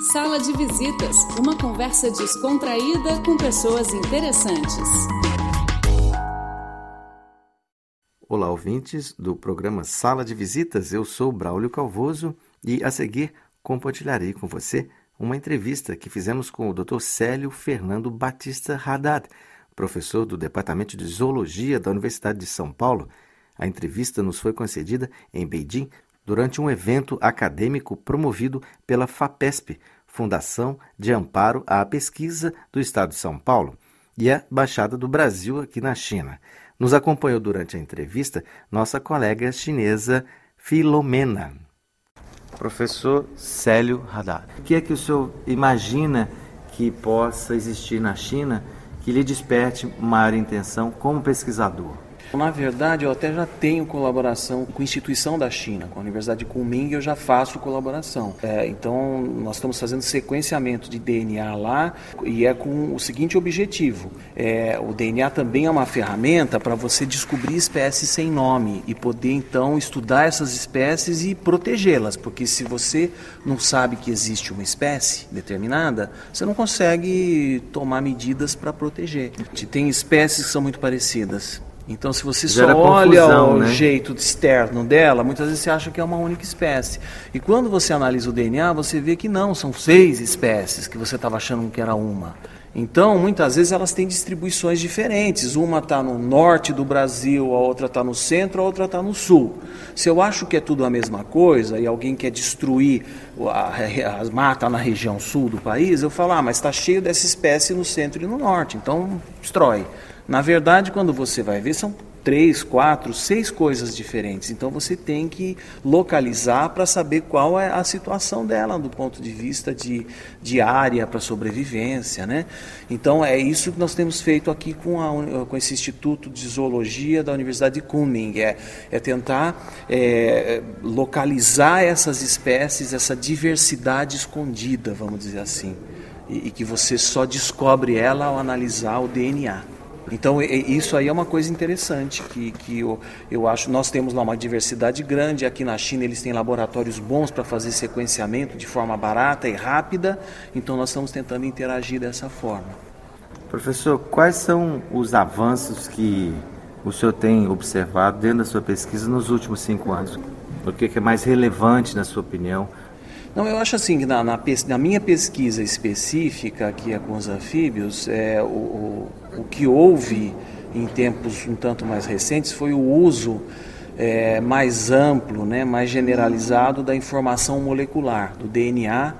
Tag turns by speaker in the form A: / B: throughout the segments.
A: Sala de Visitas, uma conversa descontraída com pessoas interessantes.
B: Olá, ouvintes do programa Sala de Visitas. Eu sou Braulio Calvoso e a seguir compartilharei com você uma entrevista que fizemos com o Dr. Célio Fernando Batista Haddad, professor do Departamento de Zoologia da Universidade de São Paulo. A entrevista nos foi concedida em Beijing durante um evento acadêmico promovido pela FAPESP, Fundação de Amparo à Pesquisa do Estado de São Paulo, e a Baixada do Brasil aqui na China. Nos acompanhou durante a entrevista nossa colega chinesa Filomena. Professor Célio Haddad, o que é que o senhor imagina que possa existir na China que lhe desperte maior intenção como pesquisador?
C: Na verdade, eu até já tenho colaboração com a instituição da China, com a Universidade de Kunming, eu já faço colaboração. É, então, nós estamos fazendo sequenciamento de DNA lá e é com o seguinte objetivo: é, o DNA também é uma ferramenta para você descobrir espécies sem nome e poder então estudar essas espécies e protegê-las, porque se você não sabe que existe uma espécie determinada, você não consegue tomar medidas para proteger. Tem espécies que são muito parecidas. Então, se você só olha confusão, o né? jeito externo dela, muitas vezes você acha que é uma única espécie. E quando você analisa o DNA, você vê que não, são seis espécies que você estava achando que era uma. Então, muitas vezes elas têm distribuições diferentes. Uma está no norte do Brasil, a outra está no centro, a outra está no sul. Se eu acho que é tudo a mesma coisa e alguém quer destruir as matas na região sul do país, eu falo, ah, mas está cheio dessa espécie no centro e no norte, então destrói. Na verdade, quando você vai ver, são três, quatro, seis coisas diferentes. Então você tem que localizar para saber qual é a situação dela do ponto de vista de, de área para sobrevivência. Né? Então é isso que nós temos feito aqui com, a, com esse Instituto de Zoologia da Universidade de Kunming. É, é tentar é, localizar essas espécies, essa diversidade escondida, vamos dizer assim. E, e que você só descobre ela ao analisar o DNA. Então isso aí é uma coisa interessante que, que eu, eu acho. Nós temos lá uma diversidade grande. Aqui na China eles têm laboratórios bons para fazer sequenciamento de forma barata e rápida. Então nós estamos tentando interagir dessa forma.
B: Professor, quais são os avanços que o senhor tem observado dentro da sua pesquisa nos últimos cinco anos? O que é mais relevante, na sua opinião,
C: não, eu acho assim que na, na, na, minha pesquisa específica, que é com os anfíbios, é, o, o, o que houve em tempos um tanto mais recentes foi o uso é, mais amplo, né, mais generalizado da informação molecular, do DNA,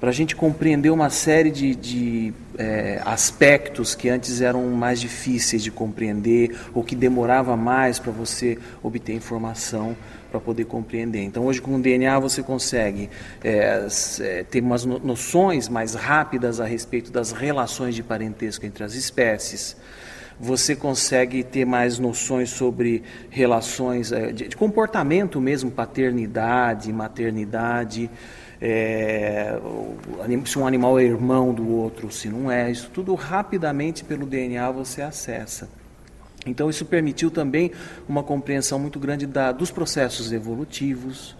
C: para a gente compreender uma série de, de é, aspectos que antes eram mais difíceis de compreender ou que demorava mais para você obter informação para poder compreender. Então, hoje com o DNA você consegue é, é, ter umas noções mais rápidas a respeito das relações de parentesco entre as espécies. Você consegue ter mais noções sobre relações é, de, comportamento mesmo, paternidade, maternidade. É, se um animal é irmão do outro, se não é, isso tudo rapidamente pelo DNA você acessa. Então, isso permitiu também uma compreensão muito grande da, dos processos evolutivos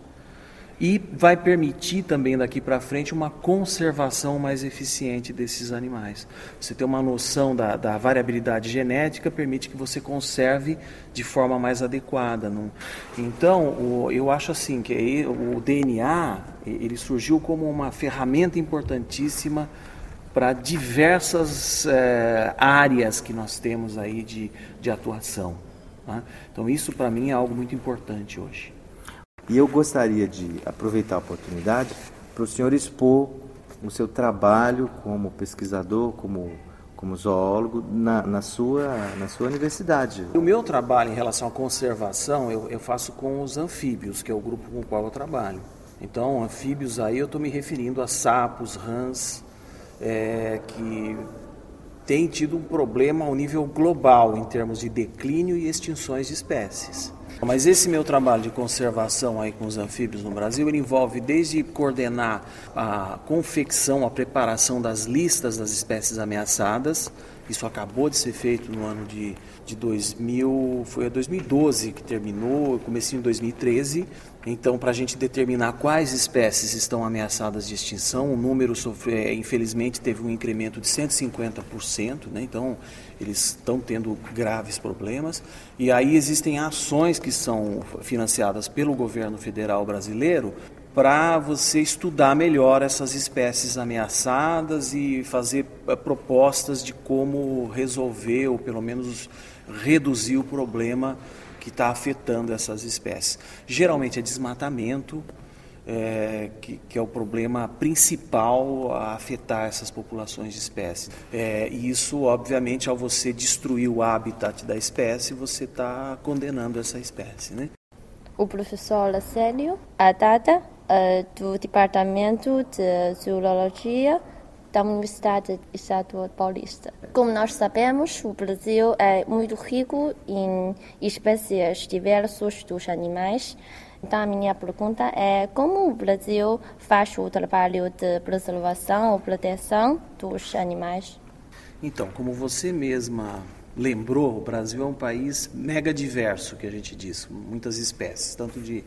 C: e vai permitir também daqui para frente uma conservação mais eficiente desses animais. Você ter uma noção da, da variabilidade genética permite que você conserve de forma mais adequada. Não? Então, o, eu acho assim que o DNA ele surgiu como uma ferramenta importantíssima para diversas é, áreas que nós temos aí de, de atuação. Tá? Então isso para mim é algo muito importante hoje.
B: E eu gostaria de aproveitar a oportunidade para o senhor expor o seu trabalho como pesquisador, como, como zoólogo, na, na, sua, na sua universidade.
C: O meu trabalho em relação à conservação eu, eu faço com os anfíbios, que é o grupo com o qual eu trabalho. Então, anfíbios aí eu estou me referindo a sapos, rãs, é, que tem tido um problema ao nível global em termos de declínio e extinções de espécies. Mas esse meu trabalho de conservação aí com os anfíbios no Brasil, ele envolve desde coordenar a confecção, a preparação das listas das espécies ameaçadas, isso acabou de ser feito no ano de, de 2000, foi a 2012 que terminou, comecinho em 2013. Então, para a gente determinar quais espécies estão ameaçadas de extinção, o número, sofre, é, infelizmente, teve um incremento de 150%, né? então eles estão tendo graves problemas. E aí existem ações que são financiadas pelo governo federal brasileiro para você estudar melhor essas espécies ameaçadas e fazer eh, propostas de como resolver ou pelo menos reduzir o problema que está afetando essas espécies. Geralmente é desmatamento, é, que, que, é o problema principal a afetar essas populações de espécies. É, e isso, obviamente, ao você destruir o habitat da espécie, você está condenando essa espécie. Né?
D: O professor Lacélio, a data do Departamento de Zoologia da Universidade Estadual Paulista. Como nós sabemos, o Brasil é muito rico em espécies diversas dos animais. Então, a minha pergunta é como o Brasil faz o trabalho de preservação ou proteção dos animais?
C: Então, como você mesma lembrou, o Brasil é um país mega diverso, que a gente diz, muitas espécies, tanto de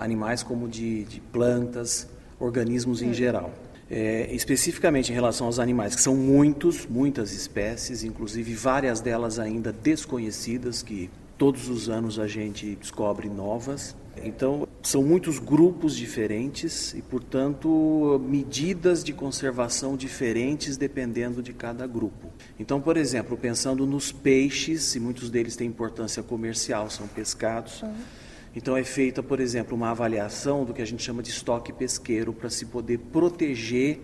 C: animais como de, de plantas, organismos em geral. É, especificamente em relação aos animais, que são muitos, muitas espécies, inclusive várias delas ainda desconhecidas, que todos os anos a gente descobre novas. Então, são muitos grupos diferentes e, portanto, medidas de conservação diferentes dependendo de cada grupo. Então, por exemplo, pensando nos peixes, e muitos deles têm importância comercial, são pescados. Uhum então é feita, por exemplo, uma avaliação do que a gente chama de estoque pesqueiro para se poder proteger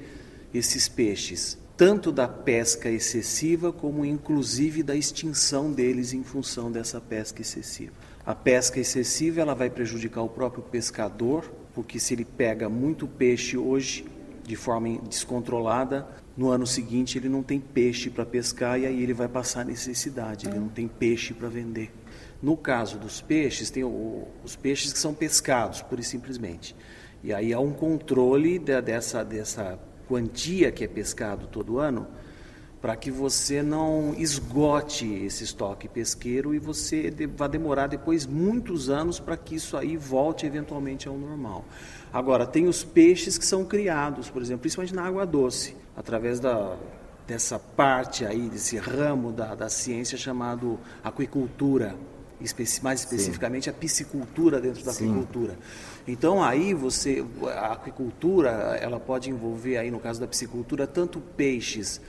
C: esses peixes, tanto da pesca excessiva como inclusive da extinção deles em função dessa pesca excessiva. A pesca excessiva ela vai prejudicar o próprio pescador, porque se ele pega muito peixe hoje de forma descontrolada, no ano seguinte ele não tem peixe para pescar e aí ele vai passar necessidade, ele não tem peixe para vender. No caso dos peixes, tem o, os peixes que são pescados, pura e simplesmente. E aí há um controle de, dessa, dessa quantia que é pescado todo ano, para que você não esgote esse estoque pesqueiro e você de, vai demorar depois muitos anos para que isso aí volte eventualmente ao normal. Agora, tem os peixes que são criados, por exemplo, principalmente na água doce, através da, dessa parte aí, desse ramo da, da ciência chamado aquicultura mais especificamente Sim. a piscicultura dentro da Sim. aquicultura. Então aí você a aquicultura ela pode envolver aí no caso da piscicultura tanto peixes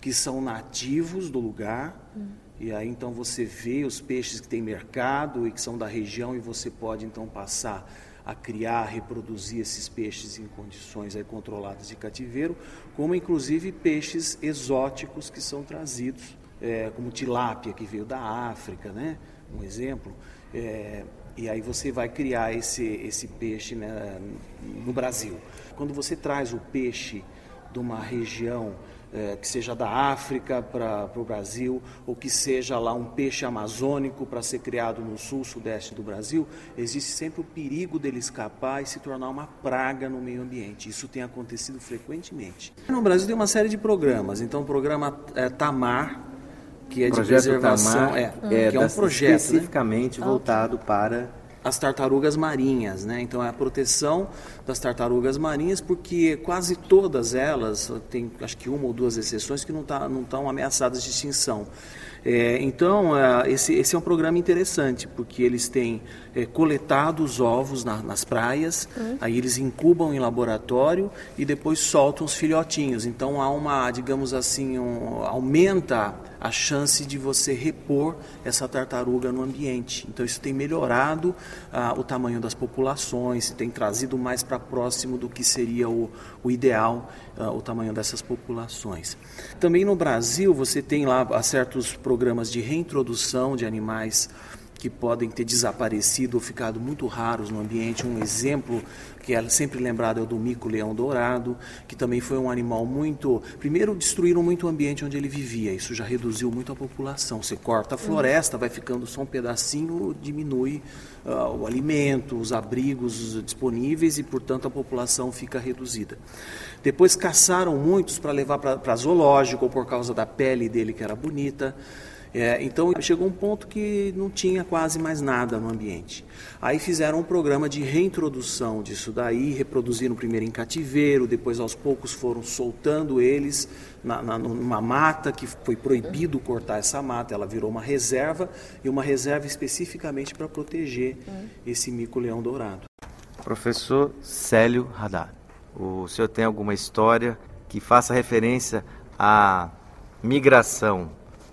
C: que são nativos do lugar hum. e aí então você vê os peixes que têm mercado e que são da região e você pode então passar a criar, reproduzir esses peixes em condições aí controladas de cativeiro, como inclusive peixes exóticos que são trazidos, é, como tilápia que veio da África, né? um exemplo, é, e aí você vai criar esse, esse peixe né, no Brasil. Quando você traz o peixe de uma região é, que seja da África para o Brasil, ou que seja lá um peixe amazônico para ser criado no sul, sudeste do Brasil, existe sempre o perigo dele escapar e se tornar uma praga no meio ambiente. Isso tem acontecido frequentemente. No Brasil tem uma série de programas, então o programa é, Tamar, que é de preservação, Tamar, é,
B: é, que é um projeto né? especificamente né? voltado para
C: as tartarugas marinhas, né? Então é a proteção das tartarugas marinhas, porque quase todas elas, tem acho que uma ou duas exceções que não tá, não estão ameaçadas de extinção. É, então, é, esse, esse, é um programa interessante, porque eles têm é, coletado os ovos na, nas praias, uhum. aí eles incubam em laboratório e depois soltam os filhotinhos. Então, há uma, digamos assim, um, aumenta a chance de você repor essa tartaruga no ambiente. Então, isso tem melhorado ah, o tamanho das populações, tem trazido mais para próximo do que seria o, o ideal, ah, o tamanho dessas populações. Também no Brasil, você tem lá certos programas de reintrodução de animais que podem ter desaparecido ou ficado muito raros no ambiente. Um exemplo que é sempre lembrado é o do mico-leão dourado, que também foi um animal muito. Primeiro, destruíram muito o ambiente onde ele vivia, isso já reduziu muito a população. Você corta a floresta, vai ficando só um pedacinho, diminui uh, o alimento, os abrigos disponíveis e, portanto, a população fica reduzida. Depois caçaram muitos para levar para zoológico, por causa da pele dele que era bonita. É, então chegou um ponto que não tinha quase mais nada no ambiente. Aí fizeram um programa de reintrodução disso daí, reproduziram primeiro em cativeiro, depois aos poucos foram soltando eles na, na, numa mata que foi proibido cortar essa mata, ela virou uma reserva e uma reserva especificamente para proteger esse mico-leão dourado.
B: Professor Célio Haddad, o senhor tem alguma história que faça referência à migração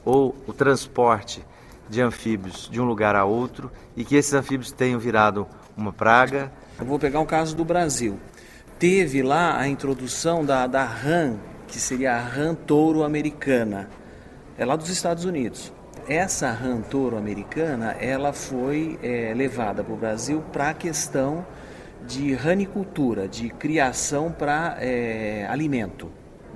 B: ou o transporte de anfíbios de um lugar a outro e que esses anfíbios tenham virado uma praga.
C: Eu vou pegar um caso do Brasil. Teve lá a introdução da, da que seria a rã touro americana, é lá dos Estados Unidos. Essa rã touro americana, ela foi é, levada para o Brasil para a questão de ranicultura, de criação para é, alimento.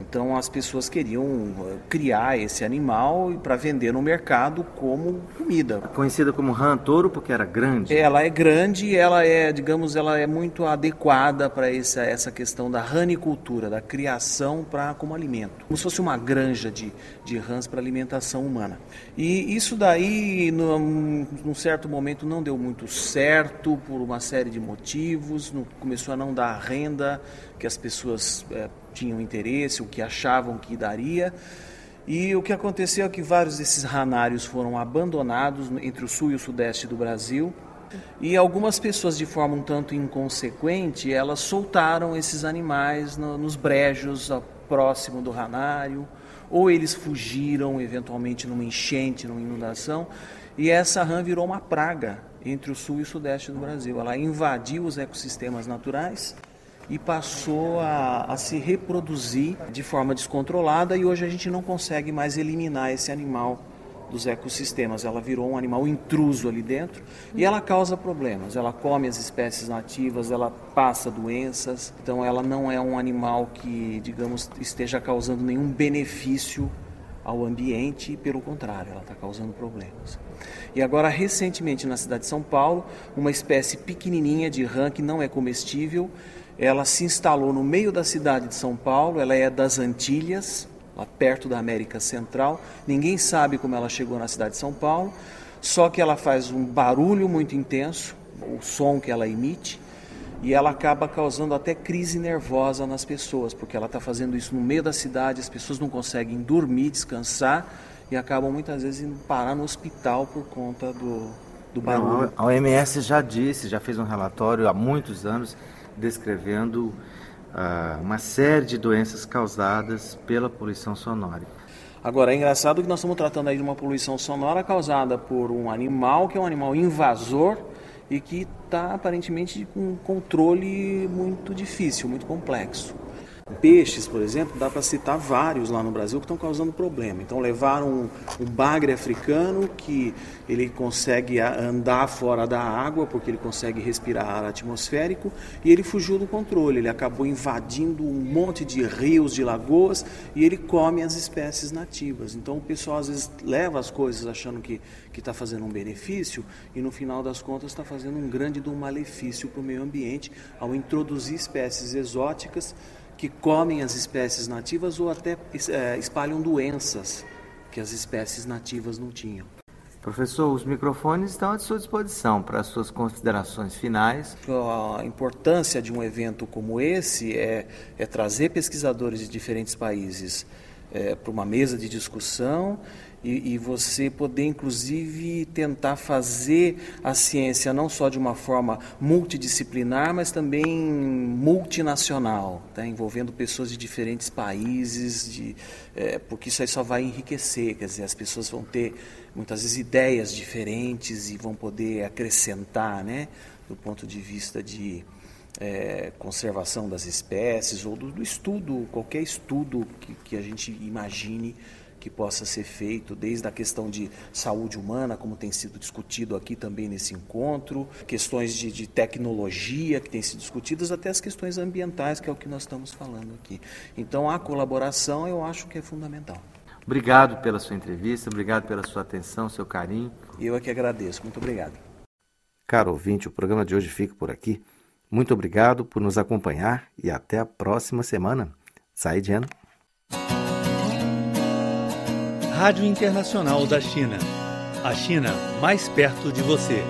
C: Então as pessoas queriam eh, criar esse animal para vender no mercado como comida.
B: Conhecida como rã touro porque era grande.
C: Ela é grande e ela é, digamos, ela é muito adequada para essa, essa questão da ranicultura, da criação para como alimento, como se fosse uma granja de, de rãs para alimentação humana. E isso daí, num, num certo momento, não deu muito certo por uma série de motivos, começou a não dar renda que as pessoas é, tinham interesse, o que achavam que daria. E o que aconteceu é que vários desses ranários foram abandonados entre o sul e o sudeste do Brasil. E algumas pessoas, de forma um tanto inconsequente, elas soltaram esses animais no, nos brejos próximo do ranário, ou eles fugiram eventualmente numa enchente, numa inundação, e essa rã virou uma praga entre o sul e o sudeste do Brasil. Ela invadiu os ecossistemas naturais e passou a, a, se reproduzir de forma descontrolada e hoje a gente não consegue mais eliminar esse animal dos ecossistemas. Ela virou um animal intruso ali dentro e ela causa problemas. Ela come as espécies nativas, ela passa doenças. Então ela não é um animal que, digamos, esteja causando nenhum benefício ao ambiente, pelo contrário, ela está causando problemas. E agora, recentemente, na cidade de São Paulo, uma espécie pequenininha de rã que não é comestível, ela se instalou no meio da cidade de São Paulo, ela é das Antilhas, lá perto da América Central. Ninguém sabe como ela chegou na cidade de São Paulo, só que ela faz um barulho muito intenso, o som que ela emite, e ela acaba causando até crise nervosa nas pessoas, porque ela está fazendo isso no meio da cidade, as pessoas não conseguem dormir, descansar e acabam muitas vezes indo parar no hospital por conta do, do barulho.
B: Não, a OMS já disse, já fez um relatório há muitos anos descrevendo uh, uma série de doenças causadas pela poluição sonora.
C: Agora, é engraçado que nós estamos tratando aí de uma poluição sonora causada por um animal que é um animal invasor e que está aparentemente com um controle muito difícil, muito complexo. Peixes, por exemplo, dá para citar vários lá no Brasil que estão causando problema. Então levaram um, bagre africano que ele consegue andar fora da água porque ele consegue respirar ar atmosférico e ele fugiu do controle. Ele acabou invadindo um monte de rios, de lagoas e ele come as espécies nativas. Então o pessoal às vezes leva as coisas achando que está fazendo um benefício e no final das contas está fazendo um grande um malefício para o meio ambiente ao introduzir espécies exóticas que comem as espécies nativas ou até é, espalham doenças que as espécies nativas não tinham.
B: Professor, os microfones estão à sua disposição para as suas considerações finais.
C: A importância de um evento como esse é, é trazer pesquisadores de diferentes países é, para uma mesa de discussão e, e, você poder, inclusive, tentar fazer a ciência não só de uma forma multidisciplinar, mas também multinacional, tá? envolvendo pessoas de diferentes países, de, é, porque isso aí só vai enriquecer, quer dizer, as pessoas vão ter muitas vezes ideias diferentes e vão poder acrescentar, né, do ponto de vista de é, conservação das espécies ou do, do, estudo, qualquer estudo que, que a gente imagine que possa ser feito, desde a questão de saúde humana, como tem sido discutido aqui também nesse encontro, questões de, de tecnologia que têm sido discutidas, até as questões ambientais, que é o que nós estamos falando aqui. Então, a colaboração eu acho que é fundamental.
B: Obrigado pela sua entrevista, obrigado pela sua atenção, seu carinho.
C: Eu é que agradeço. Muito obrigado.
B: Caro ouvinte, o programa de hoje fica por aqui. Muito obrigado por nos acompanhar e até a próxima semana. Sai de
E: Rádio Internacional da China. A China mais perto de você.